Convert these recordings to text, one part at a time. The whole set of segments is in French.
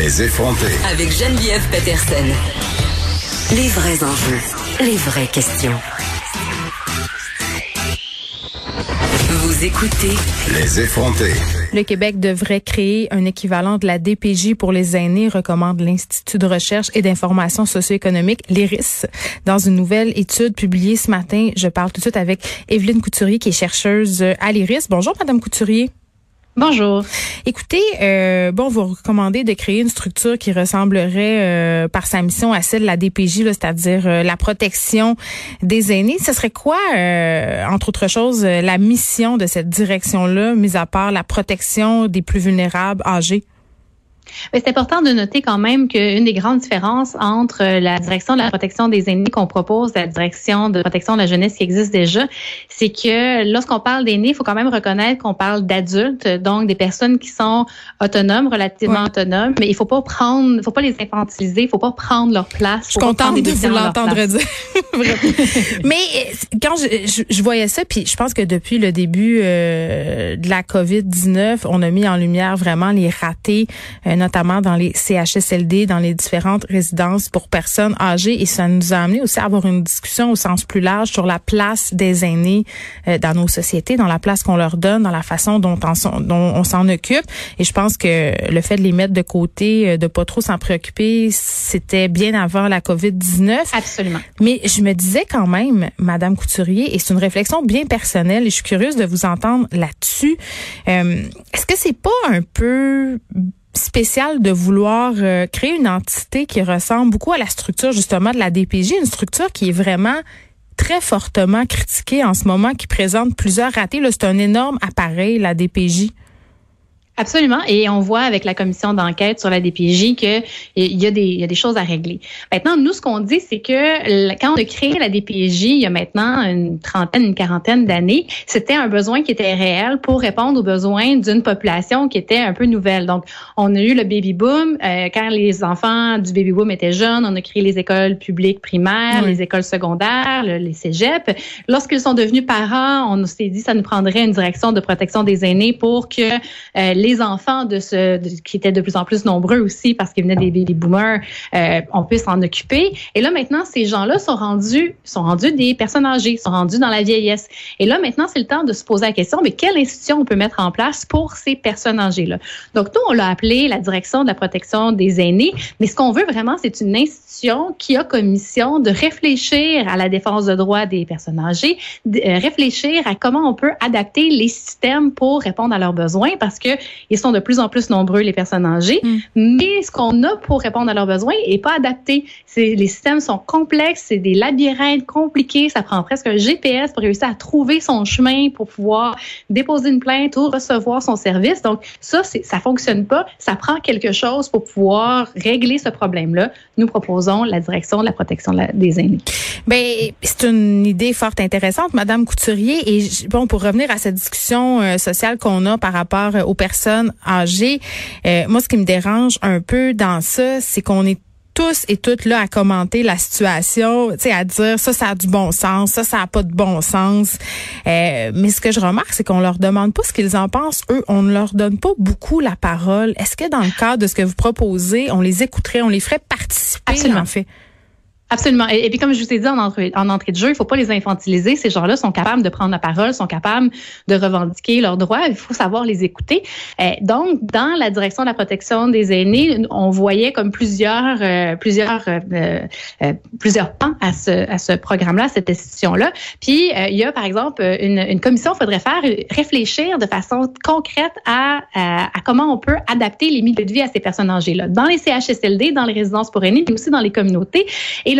Les effronter. Avec Geneviève Peterson. Les vrais enjeux, les vraies questions. Vous écoutez Les effronter. Le Québec devrait créer un équivalent de la DPJ pour les aînés, recommande l'Institut de recherche et d'information socio-économique, l'IRIS. Dans une nouvelle étude publiée ce matin, je parle tout de suite avec Evelyne Couturier, qui est chercheuse à l'IRIS. Bonjour, Madame Couturier. Bonjour. Écoutez, euh, bon, vous recommandez de créer une structure qui ressemblerait euh, par sa mission à celle de la DPJ, c'est-à-dire euh, la protection des aînés. Ce serait quoi, euh, entre autres choses, la mission de cette direction-là, mis à part la protection des plus vulnérables âgés? C'est important de noter quand même qu'une des grandes différences entre la direction de la protection des aînés qu'on propose et la direction de protection de la jeunesse qui existe déjà, c'est que lorsqu'on parle d'aînés, il faut quand même reconnaître qu'on parle d'adultes, donc des personnes qui sont autonomes, relativement autonomes, mais il faut pas prendre, faut pas les infantiliser, il faut pas prendre leur place. Je suis contente de vous l'entendre dire. mais quand je, je, voyais ça, puis je pense que depuis le début euh, de la COVID-19, on a mis en lumière vraiment les ratés euh, notamment dans les CHSLD, dans les différentes résidences pour personnes âgées. Et ça nous a amené aussi à avoir une discussion au sens plus large sur la place des aînés euh, dans nos sociétés, dans la place qu'on leur donne, dans la façon dont on, dont on s'en occupe. Et je pense que le fait de les mettre de côté, euh, de pas trop s'en préoccuper, c'était bien avant la COVID-19. Absolument. Mais je me disais quand même, Madame Couturier, et c'est une réflexion bien personnelle, et je suis curieuse de vous entendre là-dessus. Euh, Est-ce que c'est pas un peu spécial de vouloir euh, créer une entité qui ressemble beaucoup à la structure justement de la DPJ, une structure qui est vraiment très fortement critiquée en ce moment, qui présente plusieurs ratés. C'est un énorme appareil, la DPJ. Absolument. Et on voit avec la commission d'enquête sur la DPJ qu'il y, a des, y a des choses à régler. Maintenant, nous, ce qu'on dit, c'est que quand on a créé la DPJ il y a maintenant une trentaine, une quarantaine d'années, c'était un besoin qui était réel pour répondre aux besoins d'une population qui était un peu nouvelle. Donc, on a eu le baby boom. Euh, quand les enfants du baby boom étaient jeunes, on a créé les écoles publiques primaires, les écoles secondaires, les cégeps. Lorsqu'ils sont devenus parents, on s'est dit que ça nous prendrait une direction de protection des aînés pour que euh, les enfants de ce qui étaient de plus en plus nombreux aussi parce qu'ils venaient des baby boomers, euh, on peut s'en occuper. Et là maintenant, ces gens-là sont rendus sont rendus des personnes âgées, sont rendus dans la vieillesse. Et là maintenant, c'est le temps de se poser la question mais quelle institution on peut mettre en place pour ces personnes âgées-là? Donc nous, on l'a appelé la direction de la protection des aînés, mais ce qu'on veut vraiment, c'est une institution qui a comme mission de réfléchir à la défense de droits des personnes âgées, euh, réfléchir à comment on peut adapter les systèmes pour répondre à leurs besoins parce que ils sont de plus en plus nombreux, les personnes âgées. Mm. Mais ce qu'on a pour répondre à leurs besoins est pas adapté. Les systèmes sont complexes, c'est des labyrinthes compliqués. Ça prend presque un GPS pour réussir à trouver son chemin pour pouvoir déposer une plainte ou recevoir son service. Donc, ça, ça fonctionne pas. Ça prend quelque chose pour pouvoir régler ce problème-là. Nous proposons la direction de la protection des aînés. Ben, c'est une idée fort intéressante, Madame Couturier. Et bon, pour revenir à cette discussion euh, sociale qu'on a par rapport aux personnes personnes âgées. Euh, moi, ce qui me dérange un peu dans ça, c'est qu'on est tous et toutes là à commenter la situation, tu sais, à dire ça, ça a du bon sens, ça, ça a pas de bon sens. Euh, mais ce que je remarque, c'est qu'on leur demande pas ce qu'ils en pensent. Eux, on ne leur donne pas beaucoup la parole. Est-ce que dans le cadre de ce que vous proposez, on les écouterait, on les ferait participer Absolument. en fait? Absolument. Et, puis comme je vous ai dit en entrée, en entrée de jeu, il faut pas les infantiliser. Ces gens-là sont capables de prendre la parole, sont capables de revendiquer leurs droits. Il faut savoir les écouter. Euh, donc, dans la direction de la protection des aînés, on voyait comme plusieurs, euh, plusieurs, euh, plusieurs pans à ce, à ce programme-là, cette institution-là. Puis il y a par exemple une, une commission. Il faudrait faire réfléchir de façon concrète à, à, à, comment on peut adapter les milieux de vie à ces personnes âgées-là, dans les CHSLD, dans les résidences pour aînés, mais aussi dans les communautés.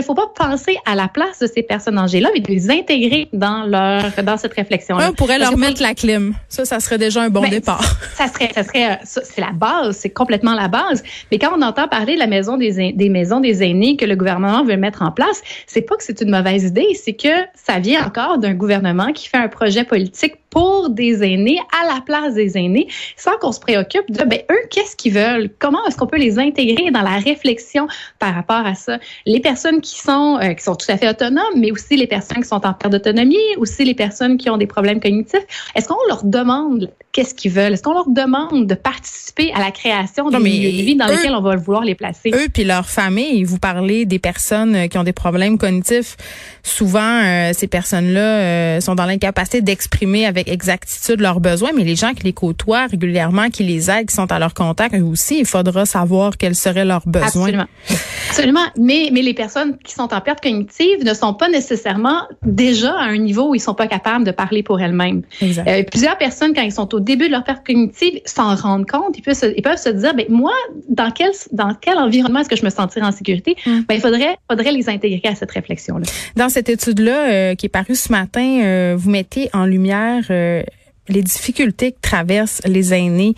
Ne faut pas penser à la place de ces personnes âgées-là, mais de les intégrer dans leur dans cette réflexion-là. On pourrait leur mettre la clim. Ça, ça serait déjà un bon ben, départ. Ça serait, ça serait, c'est la base, c'est complètement la base. Mais quand on entend parler de la maison des, des maisons des aînés que le gouvernement veut mettre en place, c'est pas que c'est une mauvaise idée, c'est que ça vient encore d'un gouvernement qui fait un projet politique pour des aînés, à la place des aînés, sans qu'on se préoccupe de, ben, eux, qu'est-ce qu'ils veulent? Comment est-ce qu'on peut les intégrer dans la réflexion par rapport à ça? Les personnes qui sont, euh, qui sont tout à fait autonomes, mais aussi les personnes qui sont en perte d'autonomie, aussi les personnes qui ont des problèmes cognitifs, est-ce qu'on leur demande qu'est-ce qu'ils veulent? Est-ce qu'on leur demande de participer à la création d'un milieu de vie dans lequel on va vouloir les placer? Eux puis leur famille, vous parlez des personnes euh, qui ont des problèmes cognitifs. Souvent, euh, ces personnes-là sont dans l'incapacité d'exprimer avec exactitude leurs besoins, mais les gens qui les côtoient régulièrement, qui les aident, qui sont à leur contact, eux aussi, il faudra savoir quels seraient leurs besoins. Absolument. Absolument. Mais, mais les personnes qui sont en perte cognitive ne sont pas nécessairement déjà à un niveau où ils sont pas capables de parler pour elles-mêmes. Euh, plusieurs personnes, quand ils sont au début de leur perte cognitive, s'en rendent compte. Ils peuvent se, ils peuvent se dire, ben moi, dans quel, dans quel environnement est-ce que je me sentirais en sécurité? Mm. Ben, il faudrait, faudrait les intégrer à cette réflexion-là. Dans cette étude-là euh, qui est parue ce matin, euh, vous mettez en lumière euh, les difficultés que traversent les aînés.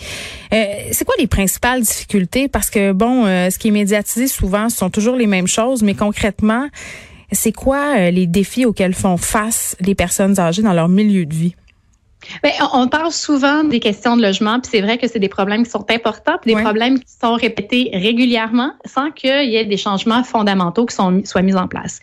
Euh, c'est quoi les principales difficultés? Parce que, bon, euh, ce qui est médiatisé souvent, ce sont toujours les mêmes choses, mais concrètement, c'est quoi les défis auxquels font face les personnes âgées dans leur milieu de vie? Bien, on parle souvent des questions de logement, puis c'est vrai que c'est des problèmes qui sont importants, puis des problèmes qui sont répétés régulièrement sans qu'il y ait des changements fondamentaux qui sont, soient mis en place.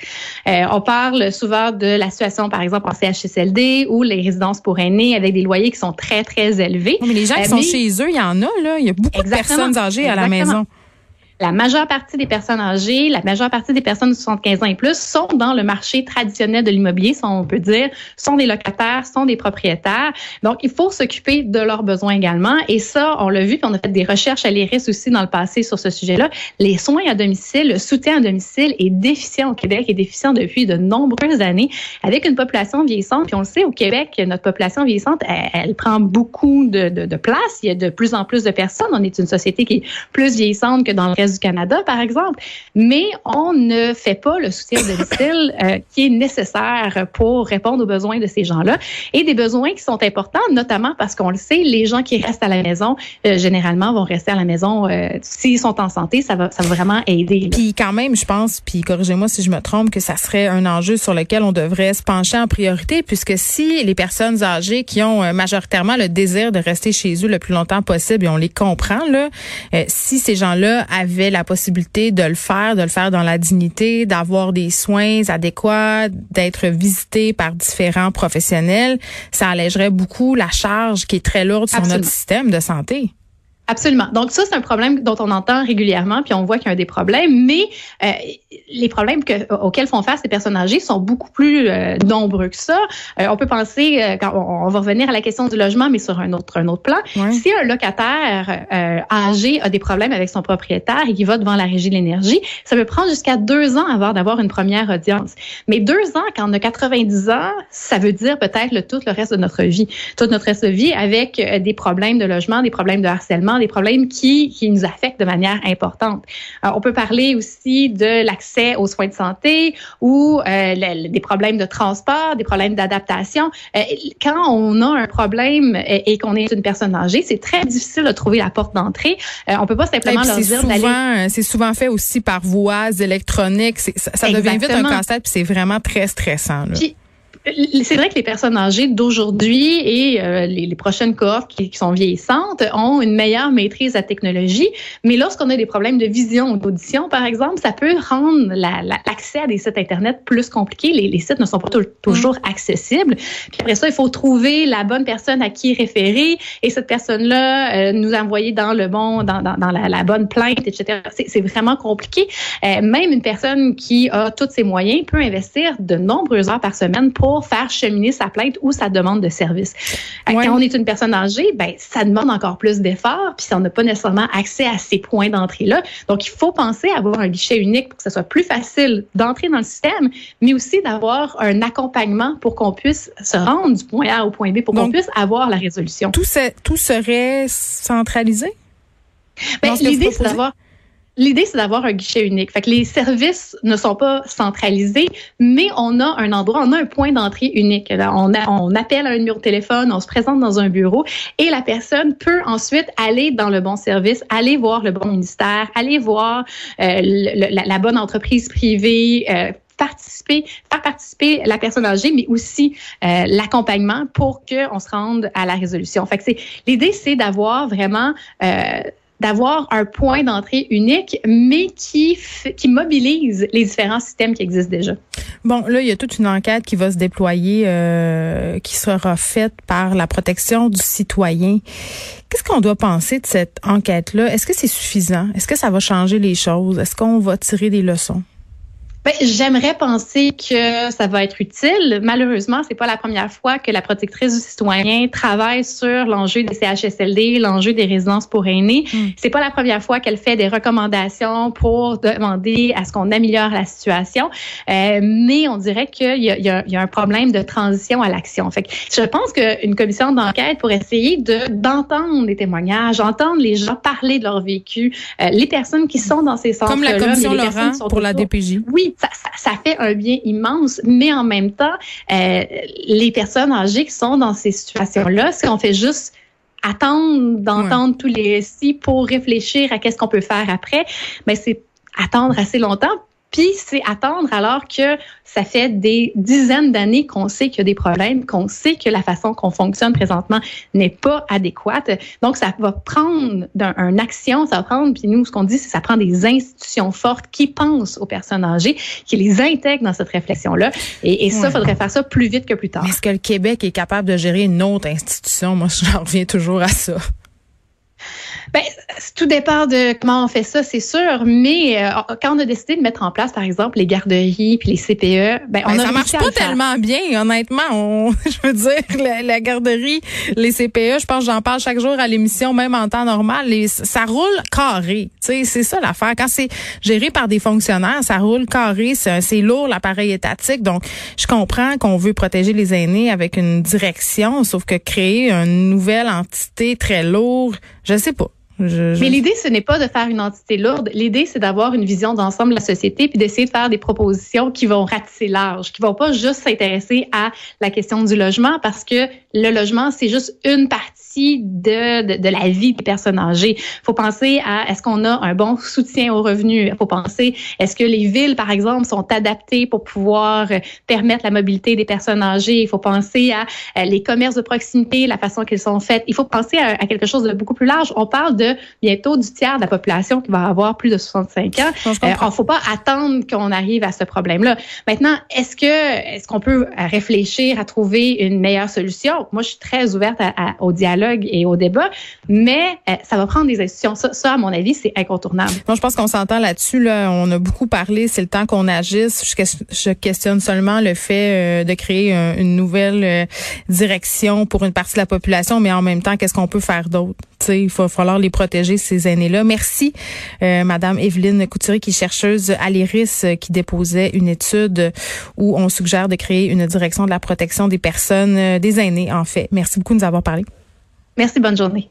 Euh, on parle souvent de la situation, par exemple, en CHSLD ou les résidences pour aînés avec des loyers qui sont très, très élevés. mais les gens qui euh, sont chez eux, il y en a, là. Il y a beaucoup de personnes âgées à la maison la majeure partie des personnes âgées, la majeure partie des personnes de 75 ans et plus sont dans le marché traditionnel de l'immobilier, on peut dire, sont des locataires, sont des propriétaires. Donc, il faut s'occuper de leurs besoins également. Et ça, on l'a vu, puis on a fait des recherches à l'IRIS aussi dans le passé sur ce sujet-là. Les soins à domicile, le soutien à domicile est déficient au Québec, est déficient depuis de nombreuses années, avec une population vieillissante. Puis on le sait, au Québec, notre population vieillissante, elle, prend beaucoup de, de, de place. Il y a de plus en plus de personnes. On est une société qui est plus vieillissante que dans le reste du Canada, par exemple, mais on ne fait pas le soutien de domicile euh, qui est nécessaire pour répondre aux besoins de ces gens-là et des besoins qui sont importants, notamment parce qu'on le sait, les gens qui restent à la maison, euh, généralement, vont rester à la maison. Euh, s'ils sont en santé, ça va, ça va vraiment aider. Puis quand même, je pense, puis corrigez-moi si je me trompe, que ça serait un enjeu sur lequel on devrait se pencher en priorité, puisque si les personnes âgées qui ont majoritairement le désir de rester chez eux le plus longtemps possible, et on les comprend, là, si ces gens-là avaient la possibilité de le faire, de le faire dans la dignité, d'avoir des soins adéquats, d'être visité par différents professionnels, ça allégerait beaucoup la charge qui est très lourde sur notre système de santé. Absolument. Donc ça, c'est un problème dont on entend régulièrement, puis on voit qu'il y a des problèmes, mais euh, les problèmes que, auxquels font face les personnes âgées sont beaucoup plus euh, nombreux que ça. Euh, on peut penser, euh, quand on, va revenir à la question du logement, mais sur un autre, un autre plan. Si un locataire âgé a des problèmes avec son propriétaire et qui va devant la régie de l'énergie, ça peut prendre jusqu'à deux ans avant d'avoir une première audience. Mais deux ans, quand on a 90 ans, ça veut dire peut-être le, tout le reste de notre vie. Toute notre reste de vie avec des problèmes de logement, des problèmes de harcèlement, des problèmes qui, qui nous affectent de manière importante. on peut parler aussi de l'accès aux soins de santé ou euh, des problèmes de transport, des problèmes d'adaptation. Euh, quand on a un problème et, qu'on est une personne âgée, c'est très difficile de trouver la porte d'entrée. Euh, on peut pas simplement leur dire d'aller. C'est souvent fait aussi par voies électroniques. Ça, ça devient vite un casse-tête, puis c'est vraiment très stressant. Là c'est vrai que les personnes âgées d'aujourd'hui et euh, les, les, prochaines cohortes qui, qui, sont vieillissantes ont une meilleure maîtrise de la technologie, mais lorsqu'on a des problèmes de vision ou d'audition, par exemple, ça peut rendre l'accès à des sites Internet plus compliqué. Les, les sites ne sont pas toujours mm. accessibles. Puis après ça, il faut trouver la bonne personne à qui référer et cette personne-là euh, nous envoyer dans le bon, dans, dans, dans la, la, bonne plainte, etc. C'est vraiment compliqué. Euh, même une personne qui a tous ses moyens peut investir de nombreuses heures par semaine pour faire cheminer sa plainte ou sa demande de service. Quand on est une personne âgée, ben ça demande encore plus d'efforts, puis on n'a pas nécessairement accès à ces points d'entrée-là. Donc, il faut penser à avoir un guichet unique pour que ce soit plus facile d'entrer dans le système, mais aussi d'avoir un accompagnement pour qu'on puisse se rendre du point A au point B, pour qu'on puisse avoir la résolution. Tout, tout serait centralisé? Ben, L'idée, c'est d'avoir L'idée, c'est d'avoir un guichet unique. Fait que les services ne sont pas centralisés, mais on a un endroit, on a un point d'entrée unique. on, on appelle à un numéro de téléphone, on se présente dans un bureau et la personne peut ensuite aller dans le bon service, aller voir le bon ministère, aller voir euh, la, bonne entreprise privée, euh, participer, faire participer la personne âgée, mais aussi euh, l'accompagnement pour qu'on se rende à la résolution. Fait que c'est l'idée, c'est d'avoir vraiment euh, d'avoir un point d'entrée unique, mais qui, qui mobilise les différents systèmes qui existent déjà. Bon, là, il y a toute une enquête qui va se déployer, euh, qui sera faite par la protection du citoyen. Qu'est-ce qu'on doit penser de cette enquête-là? Est-ce que c'est suffisant? Est-ce que ça va changer les choses? Est-ce qu'on va tirer des leçons? Ben, j'aimerais penser que ça va être utile. Malheureusement, c'est pas la première fois que la protectrice du citoyen travaille sur l'enjeu des CHSLD, l'enjeu des résidences pour aînés. Mm. C'est pas la première fois qu'elle fait des recommandations pour demander à ce qu'on améliore la situation. Euh, mais on dirait qu'il y, y, y a, un problème de transition à l'action. Fait que je pense qu'une commission d'enquête pour essayer de d'entendre les témoignages, entendre les gens parler de leur vécu, euh, les personnes qui sont dans ces centres Comme la commission Laurent pour la DPJ. Oui, ça, fait un bien immense, mais en même temps, euh, les personnes âgées qui sont dans ces situations-là, ce qu'on fait juste attendre d'entendre tous les récits pour réfléchir à qu'est-ce qu'on peut faire après, mais ben, c'est attendre assez longtemps puis c'est attendre alors que ça fait des dizaines d'années qu'on sait qu'il y a des problèmes, qu'on sait que la façon qu'on fonctionne présentement n'est pas adéquate. Donc ça va prendre une action, ça va prendre, puis nous ce qu'on dit, c'est que ça prend des institutions fortes qui pensent aux personnes âgées, qui les intègrent dans cette réflexion-là. Et, ça, il faudrait faire ça plus vite que plus tard. Est-ce que le Québec est capable de gérer une autre institution? Moi, j'en reviens toujours à ça. Ben, tout dépend de comment on fait ça, c'est sûr. Mais euh, quand on a décidé de mettre en place, par exemple, les garderies puis les CPE, ben, on ben, a ça marche pas tellement bien, honnêtement. On, je veux dire, la, garderie, les CPE, je pense, j'en parle chaque jour à l'émission, même en temps normal. Ça roule carré. Tu sais, c'est ça l'affaire. Quand c'est géré par des fonctionnaires, ça roule carré. C'est lourd l'appareil étatique. Donc, je comprends qu'on veut protéger les aînés avec une direction, sauf que créer une nouvelle entité très lourde, je sais pas. Mais l'idée, ce n'est pas de faire une entité lourde. L'idée, c'est d'avoir une vision d'ensemble de la société puis d'essayer de faire des propositions qui vont ratisser large, qui vont pas juste s'intéresser à la question du logement parce que le logement, c'est juste une partie de, de, de, la vie des personnes âgées. Faut penser à est-ce qu'on a un bon soutien aux revenus? Faut penser est-ce que les villes, par exemple, sont adaptées pour pouvoir euh, permettre la mobilité des personnes âgées? Il faut penser à euh, les commerces de proximité, la façon qu'ils sont faits. Il faut penser à, à, quelque chose de beaucoup plus large. On parle de bientôt du tiers de la population qui va avoir plus de 65 ans. Il ne euh, faut pas attendre qu'on arrive à ce problème-là. Maintenant, est-ce que est-ce qu'on peut réfléchir à trouver une meilleure solution? moi, je suis très ouverte au dialogue et au débat, mais euh, ça va prendre des institutions. Ça, à mon avis, c'est incontournable. Non, je pense qu'on s'entend là-dessus. Là. On a beaucoup parlé. C'est le temps qu'on agisse. Je, questionne seulement le fait euh, de créer une nouvelle direction pour une partie de la population, mais en même temps, qu'est-ce qu'on peut faire d'autre? il va falloir les protéger, ces aînés-là. Merci, Madame Evelyne Couturier, qui est chercheuse à l'IRIS, qui déposait une étude où on suggère de créer une direction de la protection des personnes, des aînés, en fait. Merci beaucoup de nous avoir parlé. Merci, bonne journée.